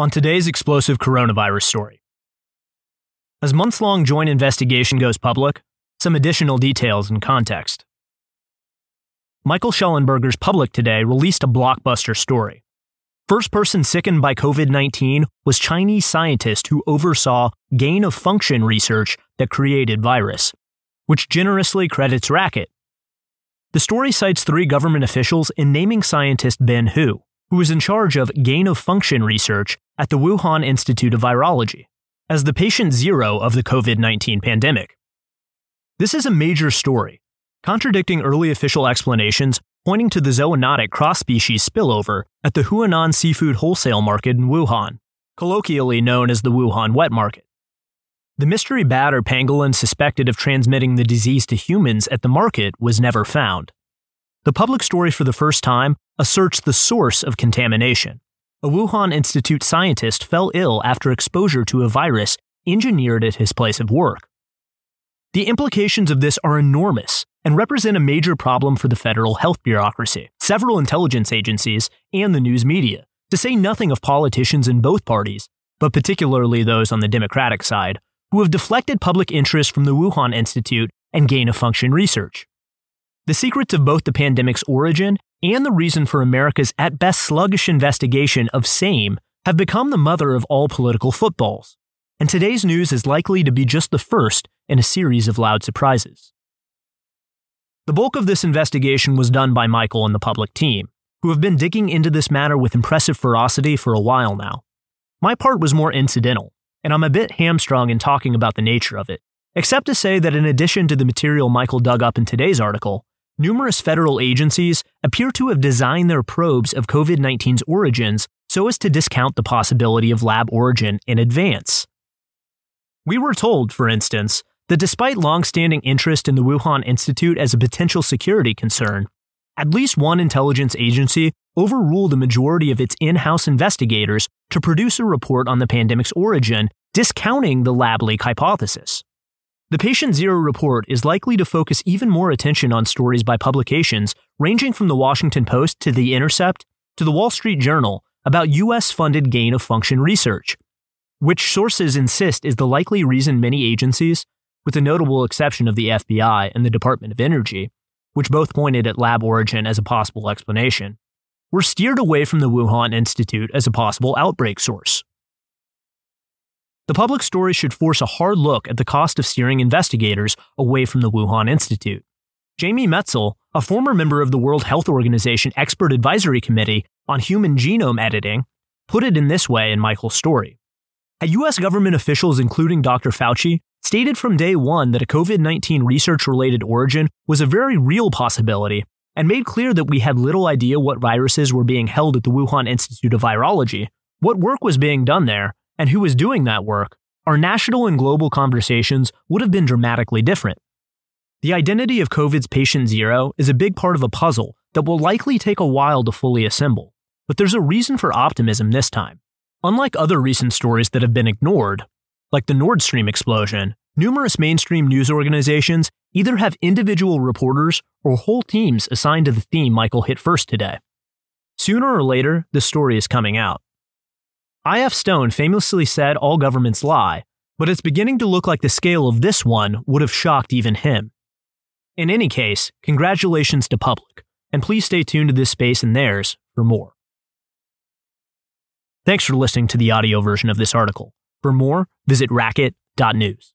on today's explosive coronavirus story. As months long joint investigation goes public, some additional details and context. Michael Shellenberger's Public Today released a blockbuster story. First person sickened by COVID 19 was Chinese scientist who oversaw gain of function research that created virus, which generously credits Racket. The story cites three government officials in naming scientist Ben Hu, who was in charge of gain of function research at the Wuhan Institute of Virology, as the patient zero of the COVID 19 pandemic. This is a major story contradicting early official explanations pointing to the zoonotic cross species spillover at the Huanan seafood wholesale market in Wuhan, colloquially known as the Wuhan wet market. The mystery bat or pangolin suspected of transmitting the disease to humans at the market was never found. The public story for the first time asserts the source of contamination. A Wuhan Institute scientist fell ill after exposure to a virus engineered at his place of work. The implications of this are enormous and represent a major problem for the federal health bureaucracy, several intelligence agencies, and the news media, to say nothing of politicians in both parties, but particularly those on the Democratic side, who have deflected public interest from the Wuhan Institute and gain of function research. The secrets of both the pandemic's origin and the reason for America's at best sluggish investigation of SAME have become the mother of all political footballs. And today's news is likely to be just the first in a series of loud surprises. The bulk of this investigation was done by Michael and the public team, who have been digging into this matter with impressive ferocity for a while now. My part was more incidental, and I'm a bit hamstrung in talking about the nature of it, except to say that in addition to the material Michael dug up in today's article, numerous federal agencies appear to have designed their probes of COVID 19's origins so as to discount the possibility of lab origin in advance. We were told, for instance, that despite long-standing interest in the Wuhan Institute as a potential security concern, at least one intelligence agency overruled the majority of its in-house investigators to produce a report on the pandemic's origin, discounting the lab leak hypothesis. The Patient Zero report is likely to focus even more attention on stories by publications ranging from the Washington Post to The Intercept to the Wall Street Journal about US funded gain of function research, which sources insist is the likely reason many agencies, with the notable exception of the FBI and the Department of Energy, which both pointed at lab origin as a possible explanation, were steered away from the Wuhan Institute as a possible outbreak source. The public story should force a hard look at the cost of steering investigators away from the Wuhan Institute. Jamie Metzl, a former member of the World Health Organization Expert Advisory Committee on Human Genome Editing, put it in this way in Michael's story. Had U.S. government officials, including Dr. Fauci, stated from day one that a COVID 19 research related origin was a very real possibility and made clear that we had little idea what viruses were being held at the Wuhan Institute of Virology, what work was being done there, and who was doing that work, our national and global conversations would have been dramatically different. The identity of COVID's patient zero is a big part of a puzzle that will likely take a while to fully assemble, but there's a reason for optimism this time. Unlike other recent stories that have been ignored, like the Nord Stream explosion, numerous mainstream news organizations either have individual reporters or whole teams assigned to the theme Michael hit first today. Sooner or later, the story is coming out. I.F. Stone famously said all governments lie, but it's beginning to look like the scale of this one would have shocked even him. In any case, congratulations to public, and please stay tuned to this space and theirs for more. Thanks for listening to the audio version of this article. For more, visit racket.news.